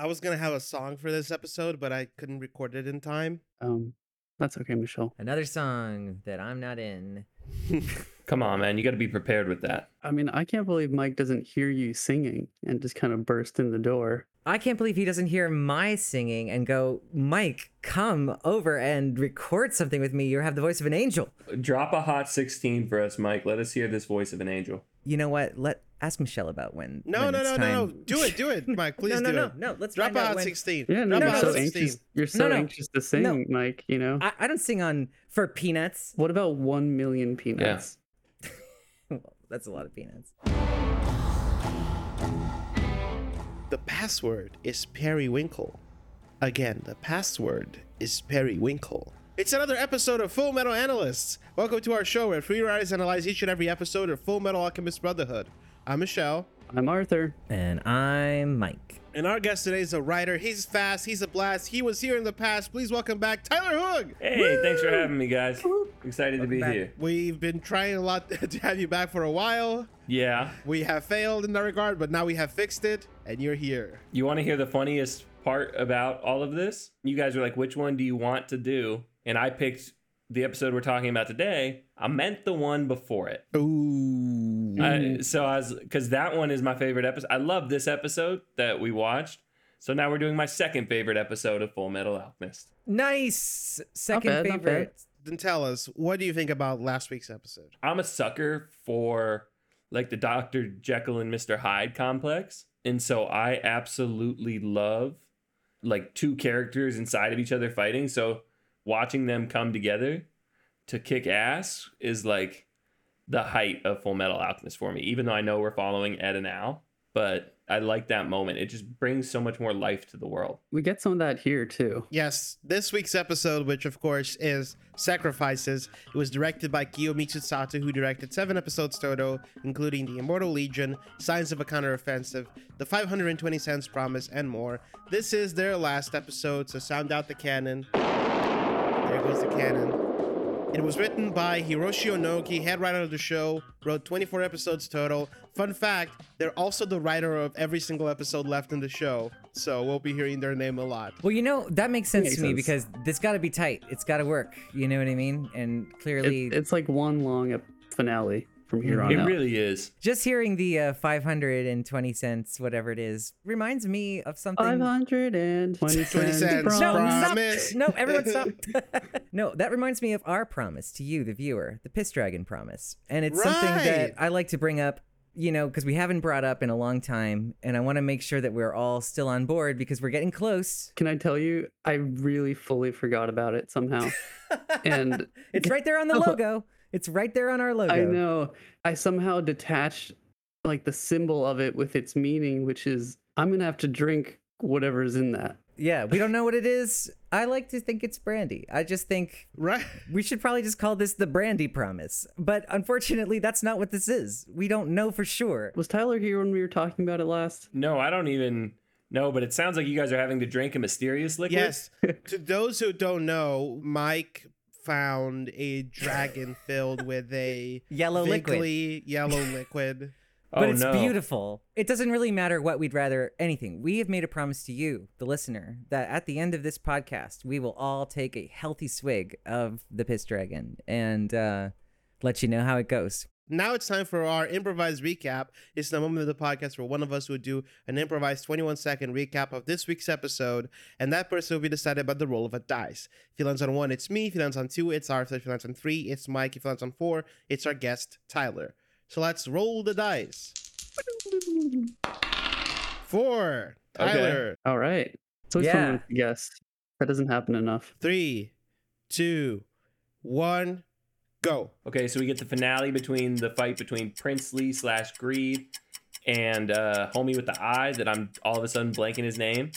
I was gonna have a song for this episode, but I couldn't record it in time. Um, that's okay, Michelle. Another song that I'm not in. Come on, man. You got to be prepared with that. I mean, I can't believe Mike doesn't hear you singing and just kind of burst in the door. I can't believe he doesn't hear my singing and go, Mike, come over and record something with me. You have the voice of an angel. Drop a hot 16 for us, Mike. Let us hear this voice of an angel. You know what? Let ask Michelle about when. No, when no, it's no, no, no. Do it, do it, Mike. Please no, no, do no, it. no. Let's Drop find a out hot when- 16. Yeah, no, Drop a you're hot so 16. anxious. You're so no. anxious to sing, No. Mike. You know. I, I don't sing on for peanuts. what about one million peanuts? Well, that's a lot of peanuts. The password is Periwinkle. Again, the password is Periwinkle. It's another episode of Full Metal Analysts. Welcome to our show where free writers analyze each and every episode of Full Metal Alchemist Brotherhood. I'm Michelle, I'm Arthur. And I'm Mike. and our guest today is a writer. He's fast, he's a blast. He was here in the past. Please welcome back Tyler Hoog. Hey, thanks for having me, guys. Excited to be back. here. We've been trying a lot to have you back for a while. Yeah. We have failed in that regard, but now we have fixed it, and you're here. You want to hear the funniest part about all of this? You guys were like, which one do you want to do? And I picked the episode we're talking about today. I meant the one before it. Ooh. I, so I was, because that one is my favorite episode. I love this episode that we watched. So now we're doing my second favorite episode of Full Metal Alchemist. Nice. Second bad, not bad. favorite. Then tell us, what do you think about last week's episode? I'm a sucker for like the Dr. Jekyll and Mr. Hyde complex. And so I absolutely love like two characters inside of each other fighting. So watching them come together to kick ass is like the height of Full Metal Alchemist for me, even though I know we're following Ed and Al. But I like that moment. It just brings so much more life to the world. We get some of that here too. Yes, this week's episode, which of course is Sacrifices, it was directed by Kiyomichi Sato, who directed seven episodes total, including The Immortal Legion, Signs of a Counteroffensive, The 520 Cents Promise, and more. This is their last episode, so sound out the cannon. There goes the cannon. It was written by Hiroshi Onogi, head writer of the show, wrote 24 episodes total. Fun fact, they're also the writer of every single episode left in the show, so we'll be hearing their name a lot. Well, you know, that makes sense Makes to me sense. because this got to be tight. It's got to work. You know what I mean? And clearly, It, it's like one long finale from here on It out. really is. just hearing the uh, 520 cents, whatever it is, reminds me of something. Five hundred and twenty cents. cents. No, promise. Promise. stop. No, everyone stop. no, that reminds me of our promise to you, the viewer, the Piss Dragon promise. And it's something that I like to bring up, you know, because we haven't brought up in a long time. And I want to make sure that we're all still on board because we're getting close. Can I tell you? I really fully forgot about it somehow. and It's right there on the logo. It's right there on our logo. I know I somehow detached like the symbol of it with its meaning, which is I'm gonna have to drink whatever's in that. Yeah, we don't know what it is. I like to think it's brandy. I just think Right? we should probably just call this the brandy promise. But unfortunately, that's not what this is. We don't know for sure. Was Tyler here when we were talking about it last? No, I don't even know, but it sounds like you guys are having to drink a mysterious liquid. Yes. to those who don't know, Mike found a dragon filled with a Yellow liquid. yellow liquid. Oh, But it's no. beautiful. It doesn't really matter what we'd rather anything. We have made a promise to you, the listener, that at the end of this podcast, we will all take a healthy swig of the piss dragon and uh, let you know how it goes. Now it's time for our improvised recap. It's the moment of the podcast where one of us would do an improvised 21 second recap of this week's episode, and that person will be decided by the roll of a dice. If he lands on one, it's me. If he lands on two, it's Arthur. If he lands on three, it's Mike. If he lands on four, it's our guest, Tyler. So let's roll the dice. Four. Okay. Tyler. All right. So it's Yeah. fun with the guest. That doesn't happen enough. Three, two, one, go. Okay, so we get the finale between the fight between Princely slash Greed and uh, homie with the eye that I'm all of a sudden blanking his name.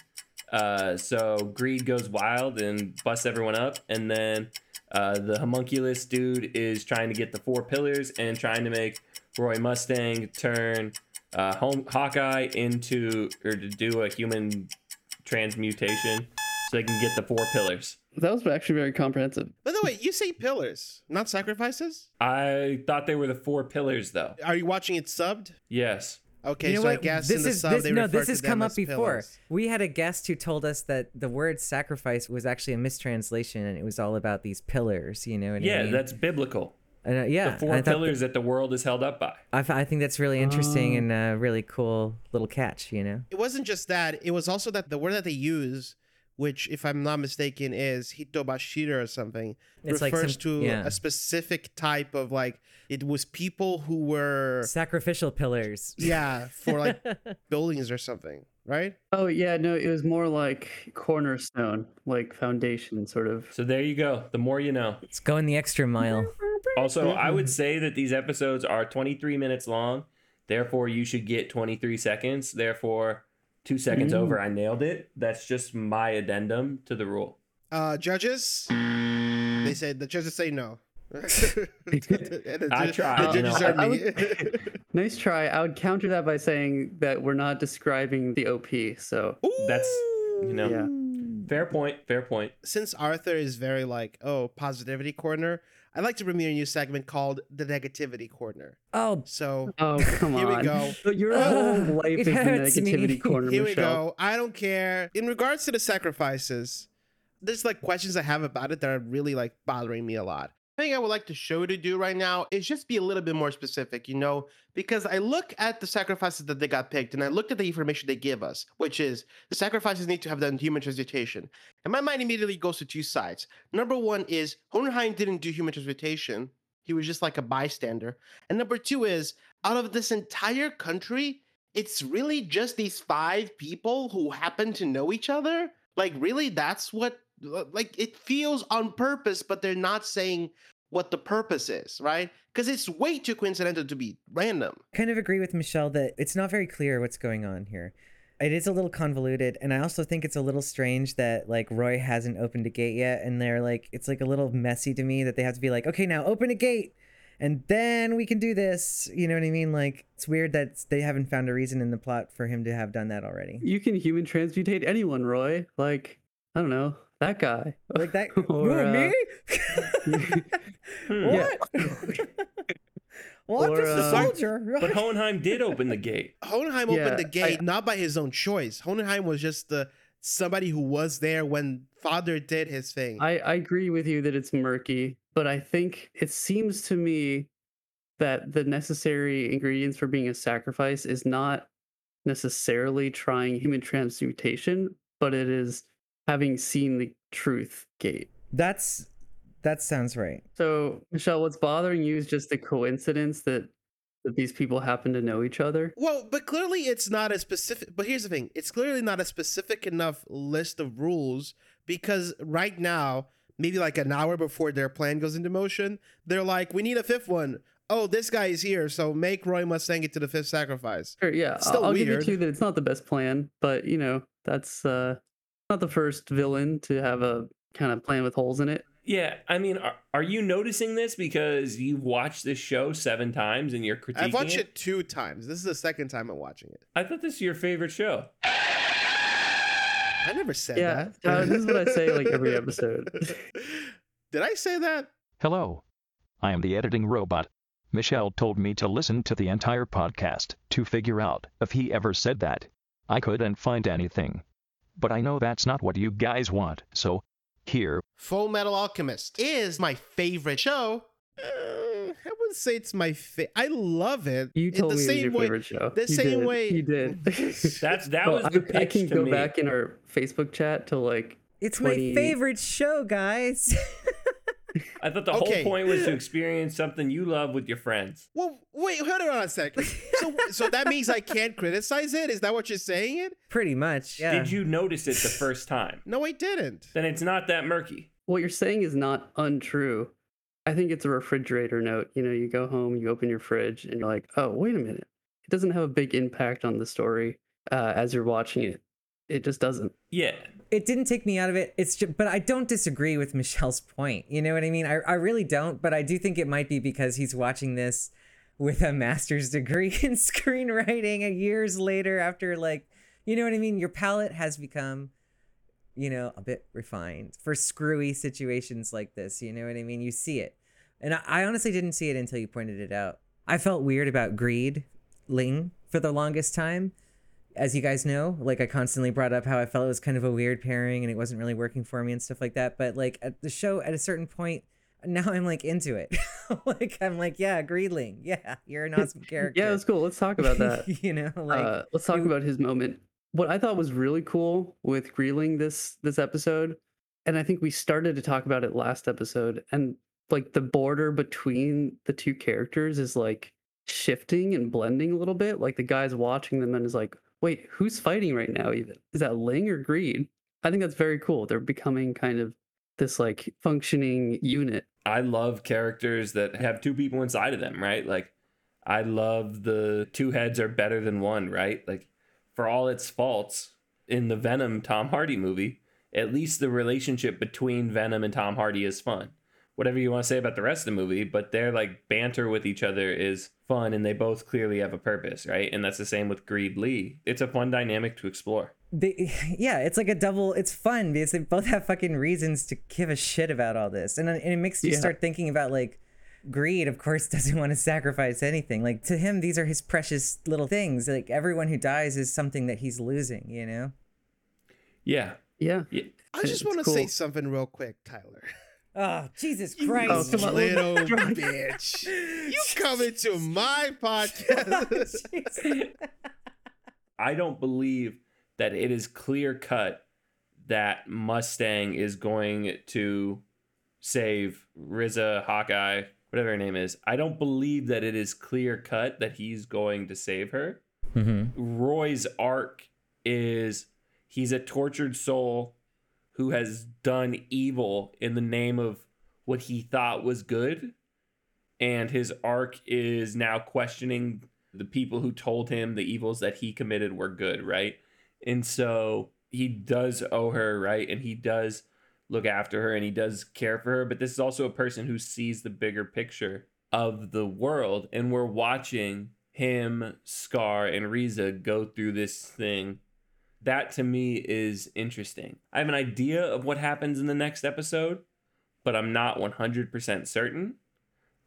Uh, so Greed goes wild and busts everyone up, and then uh, the homunculus dude is trying to get the four pillars and trying to make Roy Mustang turn uh, home, Hawkeye into or to do a human transmutation so they can get the four pillars. That was actually very comprehensive. By the way, you say pillars, not sacrifices? I thought they were the four pillars though. Are you watching it subbed? Yes. Okay, you know so I what? guess this in the is sub this, they no, this has them come up before. pillars. We had a guest who told us that the word sacrifice was actually a mistranslation, and it was all about these pillars. You know what I Yeah, mean? that's biblical. And, uh, yeah. the four I thought pillars that the world is held up by. I, f- I think that's really interesting Oh. and a really cool little catch. You know. It wasn't just that. It was also that the word that they use, which, if I'm not mistaken, is hitobashira or something, It's like refers some- to yeah. a specific type of like. It was people who were Sacrificial pillars. yeah for like buildings or something, right? Oh yeah, no, it was more like cornerstone, like foundation, sort of. So there you go. The more you know. It's going the extra mile. Also, I would say that these episodes are 23 minutes long. Therefore, you should get 23 seconds. Therefore, two seconds over, I nailed it. That's just my addendum to the rule. Uh, judges, they said the judges say no. The I tried, The judges I- are I me. Nice try. I would counter that by saying that we're not describing the OP. So That's, you know, Yeah. fair point. Fair point. Since Arthur is very like, oh, positivity corner, I'd like to premiere a new segment called the negativity corner. Oh, So oh come Here we on. go. So Your whole life It is the hurts me. negativity corner, here we go. I don't care. In regards to the sacrifices, there's like questions I have about it that are really like bothering me a lot. I think I would like the show to do right now is just be a little bit more specific, you know, because I look at the sacrifices that they got picked and I looked at the information they give us, which is the sacrifices need to have done human transmutation. And my mind immediately goes to two sides. Number one is Hohenheim didn't do human transmutation. He was just like a bystander. And number two is out of this entire country, it's really just these five people who happen to know each other. Like, really, that's what, like, it feels on purpose, but they're not saying what the purpose is, right? Because it's way too coincidental to be random. kind of agree with Michelle that it's not very clear what's going on here. It is a little convoluted, and I also think it's a little strange that like Roy hasn't opened a gate yet, and they're like, it's like a little messy to me that they have to be like, okay, now open a gate, and then we can do this. You know what I mean? Like it's weird that they haven't found a reason in the plot for him to have done that already. You can human transmutate anyone, Roy. Like, I don't know, that guy. Like that? Or, Who, uh, me? Hmm. what? what? Or, Just a uh, soldier. But Hohenheim did open the gate. Hohenheim Yeah, opened the gate I- not by his own choice. Hohenheim was just the somebody who was there when father did his thing. I, I agree with you that it's murky, but I think it seems to me that the necessary ingredients for being a sacrifice is not necessarily trying human transmutation, but it is having seen the truth gate. That's that sounds right. So, Michelle, what's bothering you is just the coincidence that that these people happen to know each other. Well, but clearly it's not a specific. But here's the thing: it's clearly not a specific enough list of rules because right now, maybe like an hour before their plan goes into motion, they're like, "We need a fifth one." Oh, this guy is here, so make Roy Mustang it to the fifth sacrifice. Sure, yeah, It's still I'll, I'll give you two that it's not the best plan, but you know that's uh, not the first villain to have a kind of plan with holes in it. Yeah, I mean, are, are you noticing this because you've watched this show seven times and you're critiquing I've watched it? it two times. This is the second time I'm watching it. I thought this is your favorite show. I never said Yeah, that. Tyler, this is what I say like every episode. Did I say that? Hello. I am the editing robot. Michelle told me to listen to the entire podcast to figure out if he ever said that. I couldn't find anything. But I know that's not what you guys want, so here. Full Metal Alchemist is my favorite show. Uh, I wouldn't say it's my favorite. I love it. You In told the me it was same your way- favorite show. the You same did. way- you did. That's that Well, was the I, I can to go me. back in our Facebook chat to like It's 20 my favorite show, guys. I thought the Okay. whole point was to experience something you love with your friends. Well, wait, hold on a sec. So, so that means I can't criticize it? Is that what you're saying? It? Pretty much. Yeah. Did you notice it the first time? No, I didn't. Then it's not that murky. what you're saying is not untrue. I think it's a refrigerator note. You know, you go home, you open your fridge, and you're like, oh, wait a minute. It doesn't have a big impact on the story uh, as you're watching it. It just doesn't. Yeah. it didn't take me out of it. It's just, but I don't disagree with Michelle's point. You know what I mean? I, I really don't, but I do think it might be because he's watching this with a master's degree in screenwriting and years later after like, you know what I mean? Your palette has become, you know, a bit refined for screwy situations like this. You know what I mean? You see it. And I, I honestly didn't see it until you pointed it out. I felt weird about Greed Ling for the longest time. As you guys know, like I constantly brought up how I felt it was kind of a weird pairing and it wasn't really working for me and stuff like that. But like at the show, at a certain point, now I'm like into it. like I'm like, yeah, Greedling, yeah, you're an awesome character. Yeah, that's cool. Let's talk about that. you know, like uh, let's talk it- about his moment. What I thought was really cool with Greedling this this episode, and I think we started to talk about it last episode, and like the border between the two characters is like shifting and blending a little bit. Like the guy's watching them and is like, wait, who's fighting right now? Even is that Ling or Greed? I think that's very cool. They're becoming kind of this like functioning unit. I love characters that have two people inside of them, right? Like, I love the two heads are better than one, right? Like, for all its faults in the Venom Tom Hardy movie, at least the relationship between Venom and Tom Hardy is fun. Whatever you want to say about the rest of the movie, but their like banter with each other is fun and they both clearly have a purpose, right? And that's the same with Greed Ling. It's a fun dynamic to explore. they, yeah, it's like a double. It's fun because they both have fucking reasons to give a shit about all this, and, and it makes you Yeah. start thinking about like greed. Of course, doesn't want to sacrifice anything. Like to him, these are his precious little things. Like everyone who dies is something that he's losing. You know. Yeah. Yeah. yeah. I just want to say something real quick, Tyler. Oh Jesus You Christ! come on. little bitch. You come into my podcast. I don't believe that it is clear cut that Mustang is going to save Riza, Hawkeye, whatever her name is. I don't believe that it is clear cut that he's going to save her. mm-hmm. Roy's arc is he's a tortured soul who has done evil in the name of what he thought was good. And his arc is now questioning the people who told him the evils that he committed were good, right? And so he does owe her, right? And he does look after her and he does care for her. But this is also a person who sees the bigger picture of the world. And we're watching him, Scar, and Riza go through this thing. That to me is interesting. I have an idea of what happens in the next episode, but I'm not 100% certain.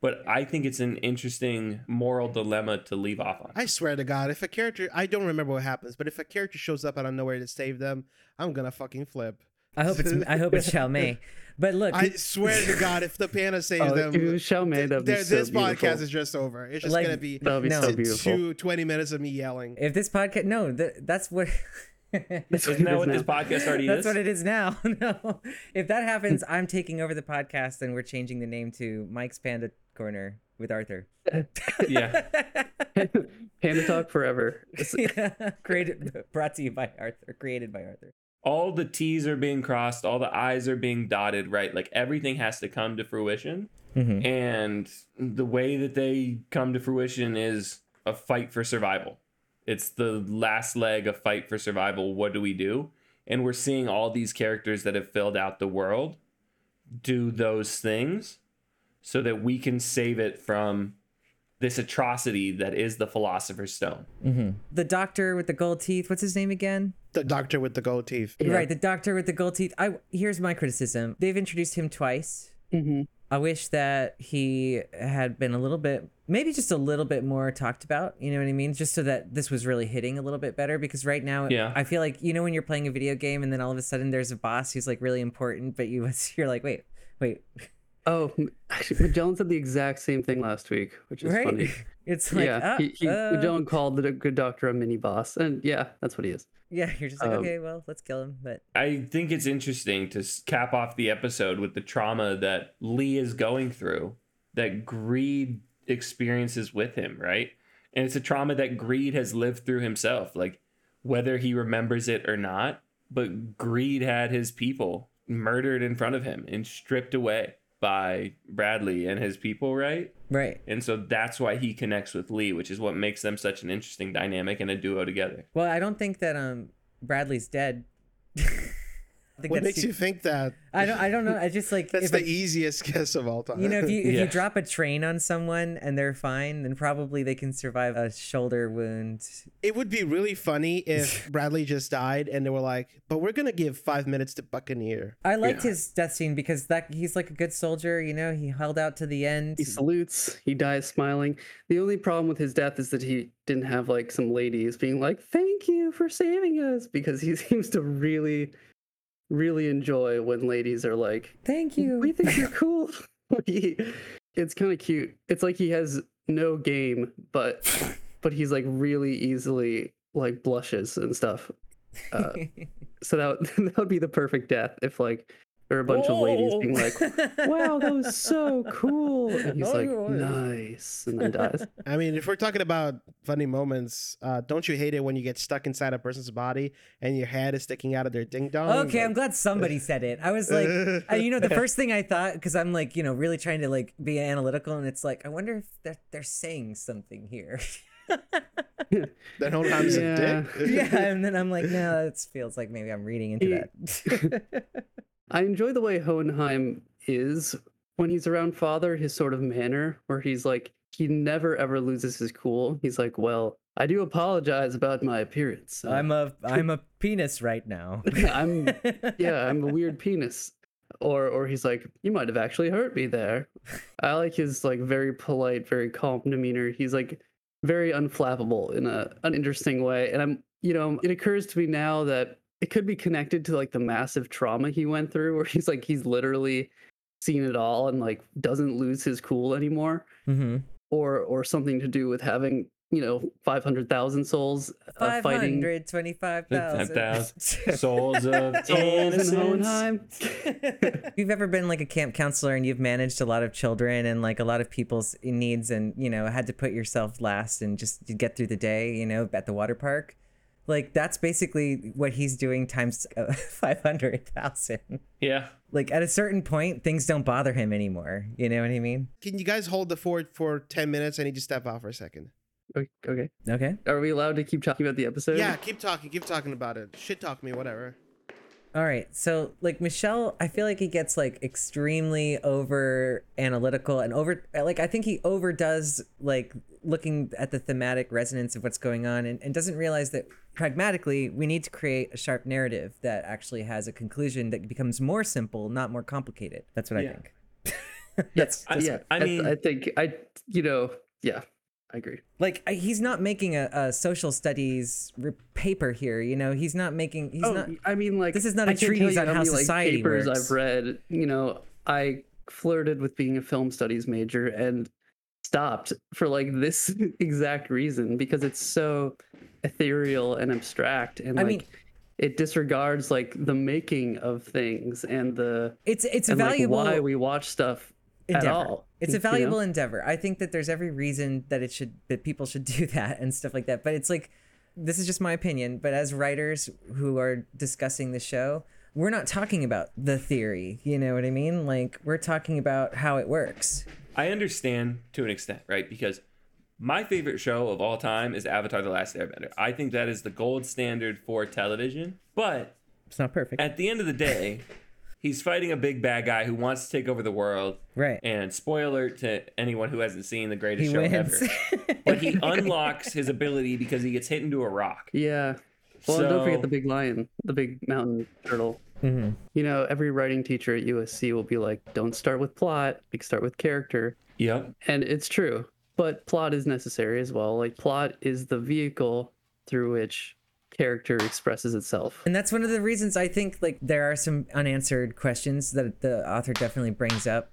But I think it's an interesting moral dilemma to leave off on. I swear to God, if a character, I don't remember what happens, but if a character shows up out of nowhere to save them, I'm gonna fucking flip. I hope it's I hope it's Xiao Mei. But look, I swear to God, if the panda saves Oh, them, if it Xiao Mei, that'd th- so this podcast is just over. It's just Like, gonna be be No. so two 20 minutes of me yelling. if this podcast, no, th- that's what. That's Isn't that it what is this podcast already That's is? what it is now. no, if that happens, I'm taking over the podcast and we're changing the name to Mike's Panda Corner with Arthur. yeah. Panda Talk forever. Yeah, created, brought to you by Arthur, created by Arthur. All the T's are being crossed, all the I's are being dotted, right? Like everything has to come to fruition. Mm-hmm. And the way that they come to fruition is a fight for survival. It's the last leg of fight for survival. What do we do? And we're seeing all these characters that have filled out the world do those things so that we can save it from this atrocity that is the Philosopher's Stone. Mm-hmm. The doctor with the gold teeth. What's his name again? The doctor with the gold teeth. Yeah. Right, the doctor with the gold teeth. I here's my criticism. They've introduced him twice. Mhm. I wish that he had been a little bit, maybe just a little bit more talked about. You know what I mean? Just so that this was really hitting a little bit better. Because right now, Yeah. I feel like you know when you're playing a video game and then all of a sudden there's a boss who's like really important, but you you're like, wait, wait, Oh, actually, Magellan said the exact same thing last week, which is right? funny. It's like, yeah, ah, he, he, uh, Magellan called the good doctor a mini boss, and yeah, that's what he is. yeah, you're just like, um, okay, well, let's kill him. But I think it's interesting to cap off the episode with the trauma that Ling is going through, that Greed experiences with him, right? And it's a trauma that Greed has lived through himself, like whether he remembers it or not. But Greed had his people murdered in front of him and stripped away by Bradley and his people, right? right. And so that's why he connects with Ling, which is what makes them such an interesting dynamic and a duo together. Well, I don't think that um Bradley's dead. I think What that's makes too- you think that? I don't. I don't know. I just like That's the a- easiest guess of all time. you know if you if Yeah. you drop a train on someone and they're fine, then probably they can survive a shoulder wound. it would be really funny if Bradley just died and they were like, "But we're gonna give five minutes to Buccaneer." I liked Yeah. his death scene because that he's like a good soldier. You know, he held out to the end. He salutes, he dies smiling. The only problem with his death is that he didn't have like some ladies being like, "Thank you for saving us," because he seems to really, really enjoy when ladies are like, Thank you. "We think you're cool." he, it's kind of cute. It's like he has no game, but but he's like really easily like blushes and stuff. Uh, so that would, that would be the perfect death if like there are a bunch of ladies being like, "Wow, that was so cool," and he's Oh, like, "Nice," and then dies. I mean, if we're talking about funny moments, uh, don't you hate it when you get stuck inside a person's body and your head is sticking out of their ding dong? Okay, I'm glad somebody said it. I was like, I, you know, the first thing I thought because I'm like, you know, really trying to like be analytical, and it's like, I wonder if they're they're saying something here. That whole time's Yeah. a dick. yeah, and then I'm like, no, it feels like maybe I'm reading into that. I enjoy the way Hohenheim is when he's around Father, his sort of manner, where he's like, he never ever loses his cool. He's like, well, I do apologize about my appearance. Uh, I'm a I'm a penis right now. I'm, yeah, I'm a weird penis. Or, or he's like, you might have actually hurt me there. I like his like very polite, very calm demeanor. He's like very unflappable in a an interesting way. And I'm, you know, it occurs to me now that it could be connected to like the massive trauma he went through, where he's like he's literally seen it all and like doesn't lose his cool anymore, mm-hmm. or or something to do with having you know five hundred thousand souls uh, fighting. hundred twenty-five thousand. Souls of Souls innocence. Hohenheim. if you've ever been like a camp counselor and you've managed a lot of children and like a lot of people's needs and you know had to put yourself last and just get through the day you know at the water park like that's basically what he's doing times uh, 500000 Yeah. like at a certain point things don't bother him anymore you know what i mean Can you guys hold the fort for ten minutes? I need to step out for a second. Okay, okay. okay Are we allowed to keep talking about the episode? Yeah, keep talking. Keep talking about it. Shit talk me, whatever. All right. So like Michelle, I feel like he gets like extremely over analytical and over like I think he overdoes like looking at the thematic resonance of what's going on and, and doesn't realize that pragmatically we need to create a sharp narrative that actually has a conclusion that becomes more simple, not more complicated. That's what I Yeah. think. Yes. I- yeah. I I, mean- I think I, you know, yeah, I agree. Like I- he's not making a, a social studies re- paper here, you know. He's not making. He's oh, not. I mean, like this is not a treatise on how many, society papers works. I've read. You know, I flirted with being a film studies major and stopped for like this exact reason because it's so ethereal and abstract and I like mean- it disregards like the making of things and the It's it's and like valuable. why we watch stuff at all. It's a you know? valuable endeavor. I think that there's every reason that it should that people should do that and stuff like that. But it's like this is just my opinion, but as writers who are discussing the show, we're not talking about the theory, you know what I mean? Like we're talking about how it works. I understand to an extent, right? Because my favorite show of all time is Avatar The Last Airbender. I think that is the gold standard for television. But It's not perfect. at the end of the day, he's fighting a big bad guy who wants to take over the world. right. And spoiler to anyone who hasn't seen the greatest He show wins. ever. But he unlocks his ability because he gets hit into a rock. Yeah. Well, and don't forget the big lion, the big mountain turtle. Mhm. You know, every writing teacher at USC will be like, don't start with plot, like start with character. Yep. And it's true. But plot is necessary as well. Like, plot is the vehicle through which character expresses itself. And that's one of the reasons I think like there are some unanswered questions that the author definitely brings up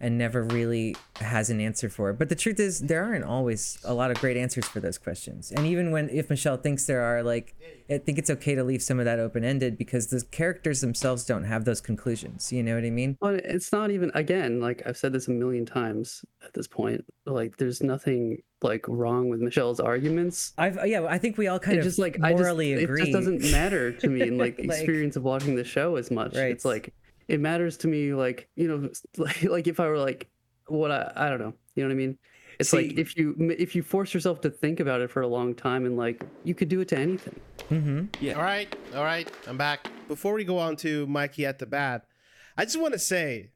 and never really has an answer for. But the truth is there aren't always a lot of great answers for those questions. And even when if Michelle thinks there are like I think it's okay to leave some of that open-ended because the characters themselves don't have those conclusions. You know what I mean? But it's not even, again, like I've said this a million times at this point, like, there's nothing like wrong with Michelle's arguments. I've uh, yeah, I think we all kind it of just like morally I just, agree. It just doesn't matter to me in like, Like- experience of watching the show as much. Right. It's like it matters to me like you know like like if I were like what I I don't know you know what I mean. It's See- like if you if you force yourself to think about it for a long time and like you could do it to anything. Mm-hmm. Yeah all right, all right, I'm back. Before we go on to Mikey at the bat, I just want to say,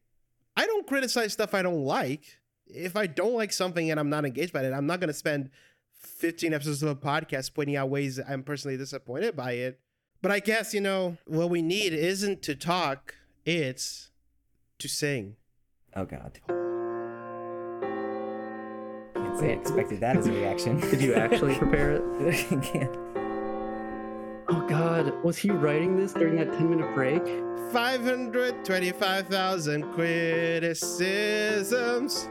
I don't criticize stuff I don't like. If I don't like something and I'm not engaged by it, I'm not going to spend 15 episodes of a podcast pointing out ways I'm personally disappointed by it. But I guess, you know, what we need isn't to talk, it's to sing. Oh God. Can't say I expected that as a reaction. Did you actually prepare it? Can't. Oh God, was he writing this during that ten minute break? 525,000 criticisms.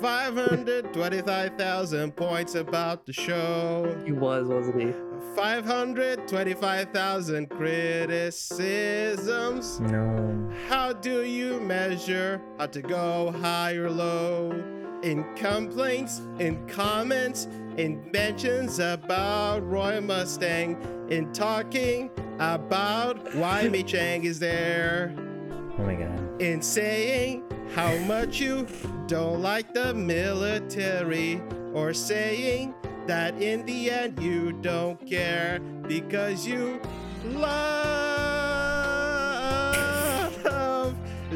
525,000 points about the show. He was, wasn't he? 525,000 criticisms. No. How do you measure how to go high or low? In complaints, in comments, in mentions about Roy Mustang, in talking about why Mei Chang is there, Oh my God. in saying how much you don't like the military, or saying that in the end you don't care because you love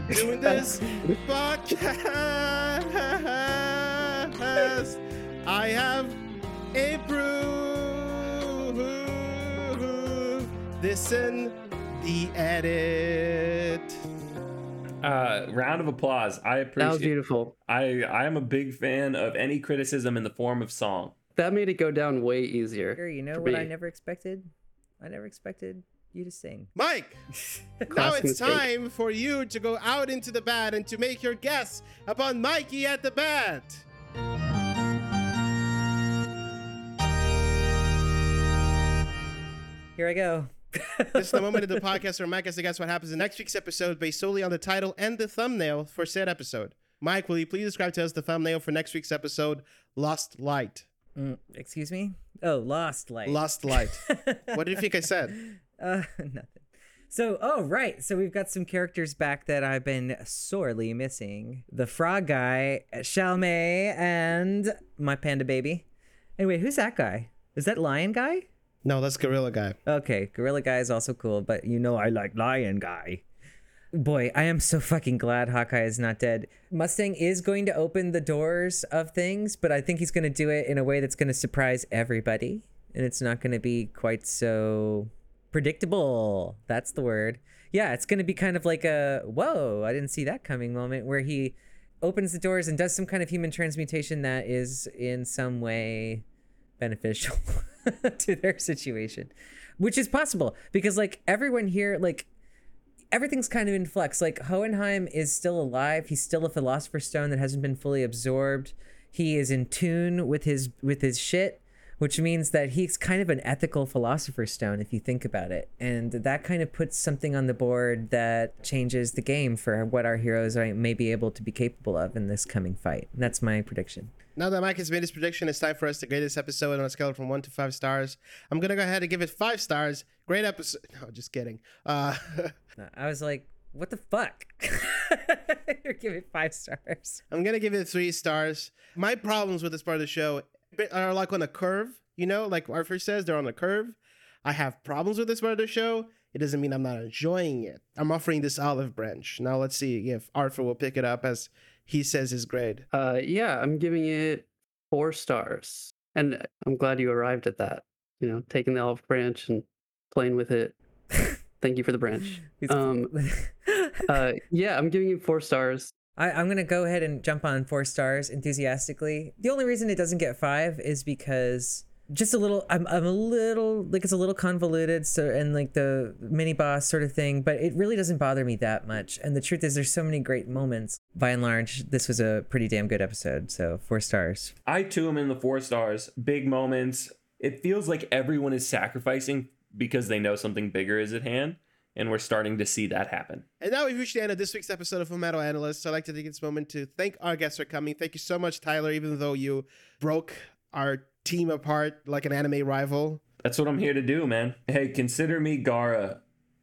doing this podcast. I have improved this in the edit. Uh, round of applause. I appreciate. That was appreciate. beautiful. I I am a big fan of any criticism in the form of song. That made it go down way easier. Sure, you know for what I never expected? I never expected you to sing. Mike, now it's time for you to go out into the bat and to make your guess upon Mikey at the bat. Here I go. This is the moment of the podcast where Mike has to guess what happens in next week's episode based solely on the title and the thumbnail for said episode. Mike, will you please describe to us the thumbnail for next week's episode, Lost Light? Mm, excuse me? Oh, Lost Light. Lost Light. what did you think I said? Uh, nothing. So, oh, right. So we've got some characters back that I've been sorely missing. The frog guy, Xiao Mei, and my panda baby. Anyway, who's that guy? Is that lion guy? No, that's Gorilla Guy. Okay, gorilla guy is also cool, but you know I like lion guy. Boy, I am so fucking glad Hawkeye is not dead. Mustang is going to open the doors of things, but I think he's going to do it in a way that's going to surprise everybody. And it's not going to be quite so predictable. That's the word. Yeah, it's going to be kind of like a whoa, I didn't see that coming moment where he opens the doors and does some kind of human transmutation that is in some way beneficial to their situation which is possible because like everyone here like everything's kind of in flux. Like hohenheim is still alive. He's still a philosopher's stone that hasn't been fully absorbed. He is in tune with his with his shit which means that he's kind of an ethical philosopher's stone if you think about it and that kind of puts something on the board that changes the game for what our heroes are, may be able to be capable of in this coming fight that's my prediction Now that Mike has made his prediction, it's time for us to grade this episode on a scale from one to five stars. I'm gonna go ahead and give it five stars. Great episode. No, just kidding. Uh, I was like, what the fuck? You're giving five stars. I'm gonna give it three stars. My problems with this part of the show are like on a curve. You know, like Arthur says, they're on a curve. I have problems with this part of the show. It doesn't mean I'm not enjoying it. I'm offering this olive branch. Now let's see if Arthur will pick it up as he says his grade. Uh, yeah, I'm giving it four stars, and I'm glad you arrived at that. You know, taking the olive branch and playing with it. Thank you for the branch. Um, Uh, yeah, I'm giving it four stars. I, I'm gonna go ahead and jump on four stars enthusiastically. The only reason it doesn't get five is because just a little. I'm, I'm a little like it's a little convoluted. So and like the mini boss sort of thing, but it really doesn't bother me that much. And the truth is, there's so many great moments. By and large, this was a pretty damn good episode. So four stars. I too am in the four stars. Big moments. It feels like everyone is sacrificing because they know something bigger is at hand, and we're starting to see that happen. And now we've reached the end of this week's episode of Full Metal Analyst. I'd like to take this moment to thank our guests for coming. Thank you so much, Tyler, even though you broke our team apart like an anime rival. That's what I'm here to do, man. Hey, consider me Gaara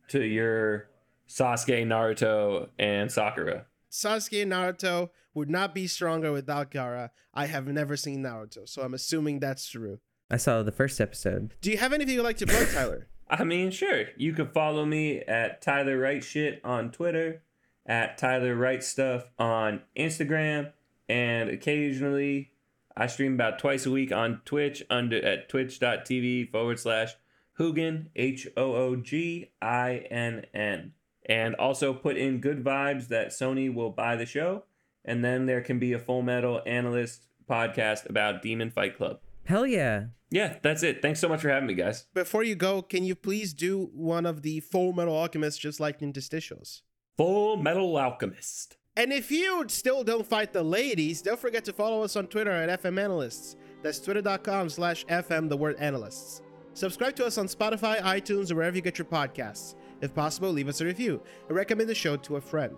to your Sasuke, Naruto, and Sakura. Sasuke and Naruto would not be stronger without Gaara. I have never seen Naruto, so I'm assuming that's true. I saw the first episode. Do you have anything you'd like to plug, Tyler? I mean, sure. You can follow me at Tyler Wright Shit on Twitter, at Tyler Wright Stuff on Instagram, and occasionally I stream about twice a week on Twitch under at twitch.tv forward slash Hoogan, H O O G I N N. And also put in good vibes that Sony will buy the show, and then there can be a Full Metal Analyst podcast about Demon Fight Club. Hell yeah. Yeah, that's it. Thanks so much for having me, guys. Before you go, can you please do one of the Full Metal Alchemists just like interstitials? Full Metal Alchemist. And if you still don't fight the ladies, don't forget to follow us on Twitter at FM Analysts. That's twitter.com slash FM, the word analysts. Subscribe to us on Spotify, iTunes, or wherever you get your podcasts. If possible, leave us a review and recommend the show to a friend.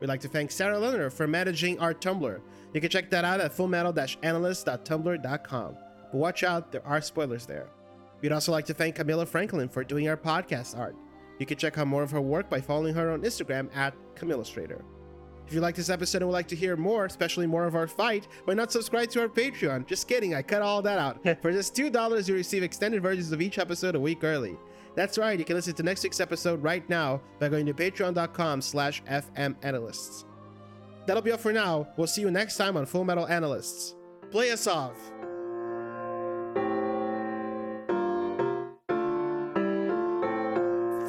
We'd like to thank Sarah Lerner for managing our Tumblr. You can check that out at fullmetal-analyst.tumblr.com. But watch out, there are spoilers there. We'd also like to thank Camilla Franklin for doing our podcast art. You can check out more of her work by following her on Instagram at Camillastrator. If you like this episode and would like to hear more, especially more of our fight, why not subscribe to our Patreon? Just kidding, I cut all that out. For just $2, you receive extended versions of each episode a week early. That's right, you can listen to next week's episode right now by going to patreon.com slash fmanalysts. That'll be all for now. We'll see you next time on Full Metal Analysts. Play us off.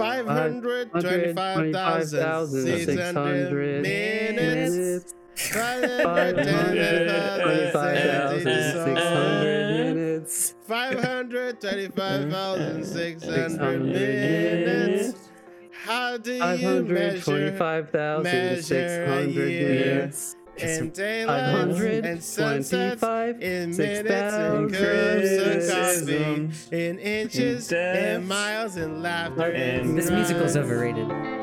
Five hundred twenty-five thousand six hundred minutes. Five minutes. hundred twenty-five thousand six hundred minutes. How do you measure 525,600 measure minutes. In daylight and sunsets 525, in minutes and 6,000 cups of coffee. In inches in and miles and laughter and and This musical's overrated.